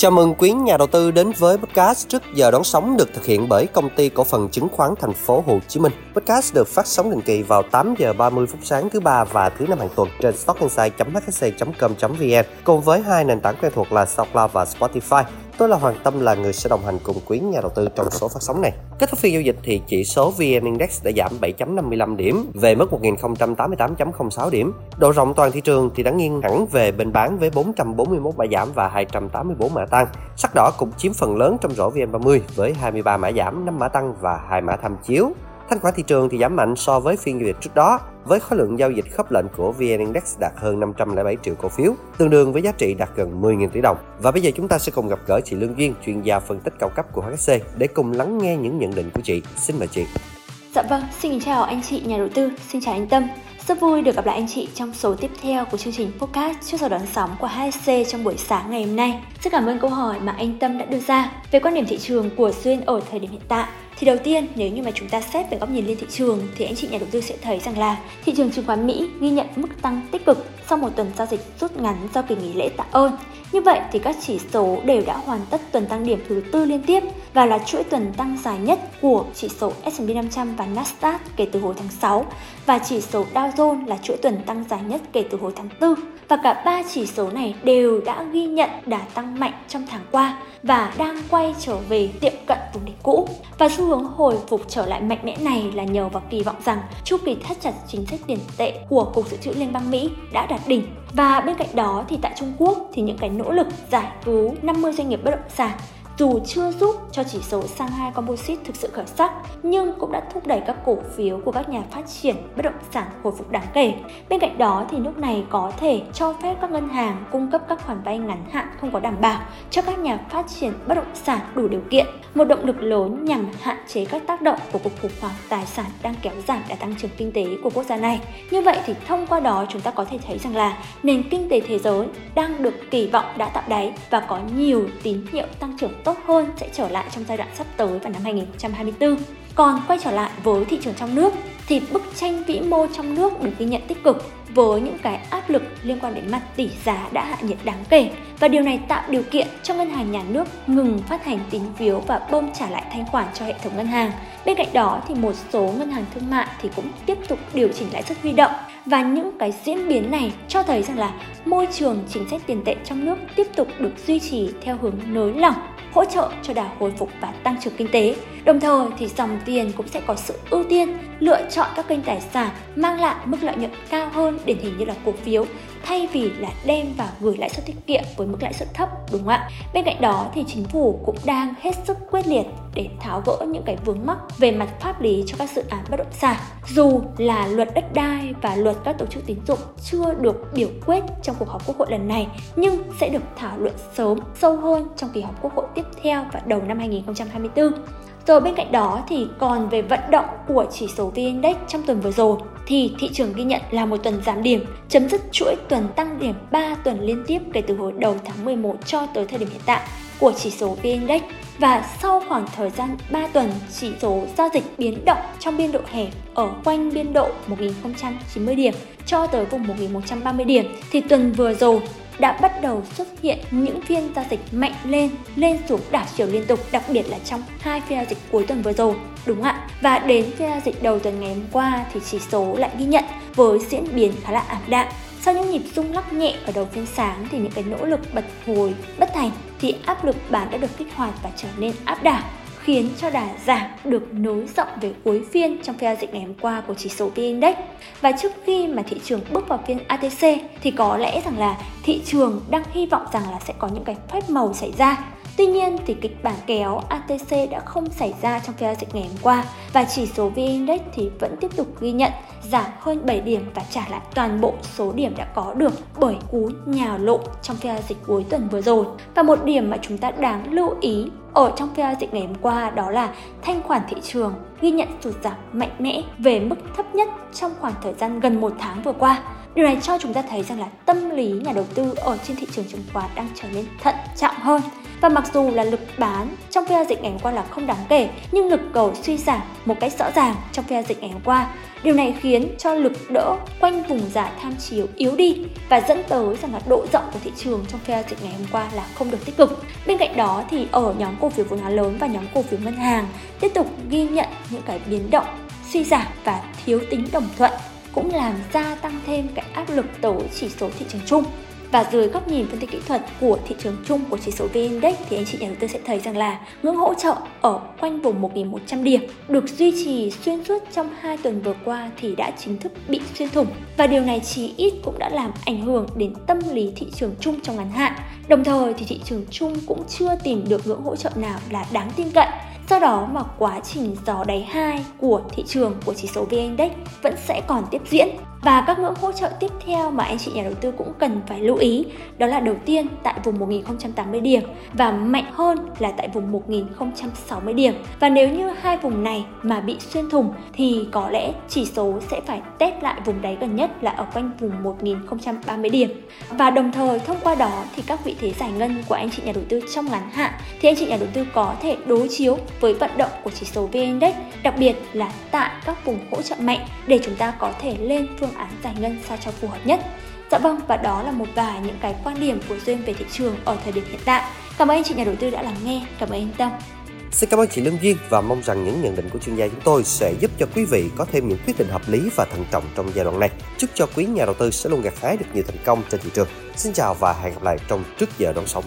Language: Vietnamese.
Chào mừng quý nhà đầu tư đến với podcast trước giờ đón sóng được thực hiện bởi công ty cổ phần chứng khoán thành phố Hồ Chí Minh. Podcast được phát sóng định kỳ vào 8 giờ 30 phút sáng thứ ba và thứ năm hàng tuần trên stockinsight.hsc.com.vn cùng với hai nền tảng quen thuộc là SoundCloud và Spotify. Tôi là Hoàng Tâm là người sẽ đồng hành cùng quý nhà đầu tư trong số phát sóng này. Kết thúc phiên giao dịch thì chỉ số VN Index đã giảm 7.55 điểm về mức 1088.06 điểm. Độ rộng toàn thị trường thì đã nghiêng hẳn về bên bán với 441 mã giảm và 284 mã tăng. Sắc đỏ cũng chiếm phần lớn trong rổ VN30 với 23 mã giảm, 5 mã tăng và 2 mã tham chiếu. Thanh khoản thị trường thì giảm mạnh so với phiên giao dịch trước đó, với khối lượng giao dịch khớp lệnh của VN Index đạt hơn 507 triệu cổ phiếu, tương đương với giá trị đạt gần 10.000 tỷ đồng. Và bây giờ chúng ta sẽ cùng gặp gỡ chị Lương Duyên, chuyên gia phân tích cao cấp của HSC để cùng lắng nghe những nhận định của chị. Xin mời chị. Dạ vâng, xin chào anh chị nhà đầu tư, xin chào anh Tâm. Rất vui được gặp lại anh chị trong số tiếp theo của chương trình podcast trước giờ đón sóng của HSC trong buổi sáng ngày hôm nay. Rất cảm ơn câu hỏi mà anh Tâm đã đưa ra về quan điểm thị trường của Duyên ở thời điểm hiện tại. Thì đầu tiên, nếu như mà chúng ta xét về góc nhìn lên thị trường thì anh chị nhà đầu tư sẽ thấy rằng là thị trường chứng khoán Mỹ ghi nhận mức tăng tích cực sau một tuần giao dịch rút ngắn do kỳ nghỉ lễ tạ ơn. Như vậy thì các chỉ số đều đã hoàn tất tuần tăng điểm thứ tư liên tiếp và là chuỗi tuần tăng dài nhất của chỉ số S&P 500 và Nasdaq kể từ hồi tháng 6 và chỉ số Dow Jones là chuỗi tuần tăng dài nhất kể từ hồi tháng 4 và cả ba chỉ số này đều đã ghi nhận đà tăng mạnh trong tháng qua và đang quay trở về tiệm cận vùng đỉnh cũ. Và xu hướng hồi phục trở lại mạnh mẽ này là nhờ vào kỳ vọng rằng chu kỳ thắt chặt chính sách tiền tệ của Cục Dự trữ Liên bang Mỹ đã đạt đỉnh. Và bên cạnh đó thì tại Trung Quốc thì những cái nỗ lực giải cứu 50 doanh nghiệp bất động sản dù chưa giúp cho chỉ số Shanghai Composite thực sự khởi sắc, nhưng cũng đã thúc đẩy các cổ phiếu của các nhà phát triển bất động sản hồi phục đáng kể. Bên cạnh đó thì nước này có thể cho phép các ngân hàng cung cấp các khoản vay ngắn hạn không có đảm bảo cho các nhà phát triển bất động sản đủ điều kiện, một động lực lớn nhằm hạn chế các tác động của cuộc khủng hoảng tài sản đang kéo giảm đã tăng trưởng kinh tế của quốc gia này. Như vậy thì thông qua đó chúng ta có thể thấy rằng là nền kinh tế thế giới đang được kỳ vọng đã tạo đáy và có nhiều tín hiệu tăng trưởng tốt hơn sẽ trở lại trong giai đoạn sắp tới vào năm 2024. Còn quay trở lại với thị trường trong nước thì bức tranh vĩ mô trong nước được ghi nhận tích cực với những cái áp lực liên quan đến mặt tỷ giá đã hạ nhiệt đáng kể và điều này tạo điều kiện cho ngân hàng nhà nước ngừng phát hành tín phiếu và bơm trả lại thanh khoản cho hệ thống ngân hàng. Bên cạnh đó thì một số ngân hàng thương mại thì cũng tiếp tục điều chỉnh lãi suất huy động và những cái diễn biến này cho thấy rằng là môi trường chính sách tiền tệ trong nước tiếp tục được duy trì theo hướng nới lỏng hỗ trợ cho đà hồi phục và tăng trưởng kinh tế. Đồng thời thì dòng tiền cũng sẽ có sự ưu tiên lựa chọn các kênh tài sản mang lại mức lợi nhuận cao hơn điển hình như là cổ phiếu thay vì là đem và gửi lãi suất tiết kiệm với mức lãi suất thấp, đúng không ạ? Bên cạnh đó thì chính phủ cũng đang hết sức quyết liệt để tháo gỡ những cái vướng mắc về mặt pháp lý cho các dự án bất động sản. Dù là luật đất đai và luật các tổ chức tín dụng chưa được biểu quyết trong cuộc họp quốc hội lần này, nhưng sẽ được thảo luận sớm, sâu hơn trong kỳ họp quốc hội tiếp theo vào đầu năm 2024. Rồi bên cạnh đó thì còn về vận động của chỉ số VN Index trong tuần vừa rồi thì thị trường ghi nhận là một tuần giảm điểm, chấm dứt chuỗi tuần tăng điểm 3 tuần liên tiếp kể từ hồi đầu tháng 11 cho tới thời điểm hiện tại của chỉ số VN Index. Và sau khoảng thời gian 3 tuần chỉ số giao dịch biến động trong biên độ hẹp ở quanh biên độ 1090 điểm cho tới vùng 1130 điểm. Thì tuần vừa rồi đã bắt đầu xuất hiện những phiên giao dịch mạnh lên, lên xuống đảo chiều liên tục, đặc biệt là trong hai phiên giao dịch cuối tuần vừa rồi. Đúng ạ. Và đến phiên giao dịch đầu tuần ngày hôm qua thì chỉ số lại ghi nhận với diễn biến khá là ảm đạm. Sau những nhịp rung lắc nhẹ ở đầu phiên sáng thì những cái nỗ lực bật hồi bất thành thì áp lực bán đã được kích hoạt và trở nên áp đảo khiến cho đà giảm được nối rộng về cuối phiên trong phiên giao dịch ngày hôm qua của chỉ số VN Index. Và trước khi mà thị trường bước vào phiên ATC thì có lẽ rằng là thị trường đang hy vọng rằng là sẽ có những cái phép màu xảy ra Tuy nhiên thì kịch bản kéo ATC đã không xảy ra trong phiên giao dịch ngày hôm qua và chỉ số VN Index thì vẫn tiếp tục ghi nhận giảm hơn 7 điểm và trả lại toàn bộ số điểm đã có được bởi cú nhào lộn trong phiên giao dịch cuối tuần vừa rồi. Và một điểm mà chúng ta đáng lưu ý ở trong phiên giao dịch ngày hôm qua đó là thanh khoản thị trường ghi nhận sụt giảm mạnh mẽ về mức thấp nhất trong khoảng thời gian gần một tháng vừa qua. Điều này cho chúng ta thấy rằng là tâm lý nhà đầu tư ở trên thị trường chứng khoán đang trở nên thận trọng hơn. Và mặc dù là lực bán trong phiên giao dịch ngày hôm qua là không đáng kể, nhưng lực cầu suy giảm một cách rõ ràng trong phiên giao dịch ngày hôm qua Điều này khiến cho lực đỡ quanh vùng giá tham chiếu yếu đi và dẫn tới rằng là độ rộng của thị trường trong phiên giao dịch ngày hôm qua là không được tích cực. Bên cạnh đó thì ở nhóm cổ phiếu vốn hóa lớn và nhóm cổ phiếu ngân hàng tiếp tục ghi nhận những cái biến động suy giảm và thiếu tính đồng thuận cũng làm gia tăng thêm cái áp lực tới chỉ số thị trường chung. Và dưới góc nhìn phân tích kỹ thuật của thị trường chung của chỉ số VN Index thì anh chị nhà đầu tư sẽ thấy rằng là ngưỡng hỗ trợ ở quanh vùng 1.100 điểm được duy trì xuyên suốt trong hai tuần vừa qua thì đã chính thức bị xuyên thủng và điều này chỉ ít cũng đã làm ảnh hưởng đến tâm lý thị trường chung trong ngắn hạn. Đồng thời thì thị trường chung cũng chưa tìm được ngưỡng hỗ trợ nào là đáng tin cậy Do đó mà quá trình gió đáy 2 của thị trường của chỉ số VN Index vẫn sẽ còn tiếp diễn. Và các ngưỡng hỗ trợ tiếp theo mà anh chị nhà đầu tư cũng cần phải lưu ý đó là đầu tiên tại vùng 1080 điểm và mạnh hơn là tại vùng 1060 điểm. Và nếu như hai vùng này mà bị xuyên thủng thì có lẽ chỉ số sẽ phải test lại vùng đáy gần nhất là ở quanh vùng 1030 điểm. Và đồng thời thông qua đó thì các vị thế giải ngân của anh chị nhà đầu tư trong ngắn hạn thì anh chị nhà đầu tư có thể đối chiếu với vận động của chỉ số VN Index, đặc biệt là tại các vùng hỗ trợ mạnh để chúng ta có thể lên phương án giải ngân sao cho phù hợp nhất. Dạ vâng, và đó là một vài những cái quan điểm của Duyên về thị trường ở thời điểm hiện tại. Cảm ơn anh chị nhà đầu tư đã lắng nghe, cảm ơn anh Tâm. Xin cảm ơn chị Lương Duyên và mong rằng những nhận định của chuyên gia chúng tôi sẽ giúp cho quý vị có thêm những quyết định hợp lý và thận trọng trong giai đoạn này. Chúc cho quý nhà đầu tư sẽ luôn gặt hái được nhiều thành công trên thị trường. Xin chào và hẹn gặp lại trong trước giờ đón sóng.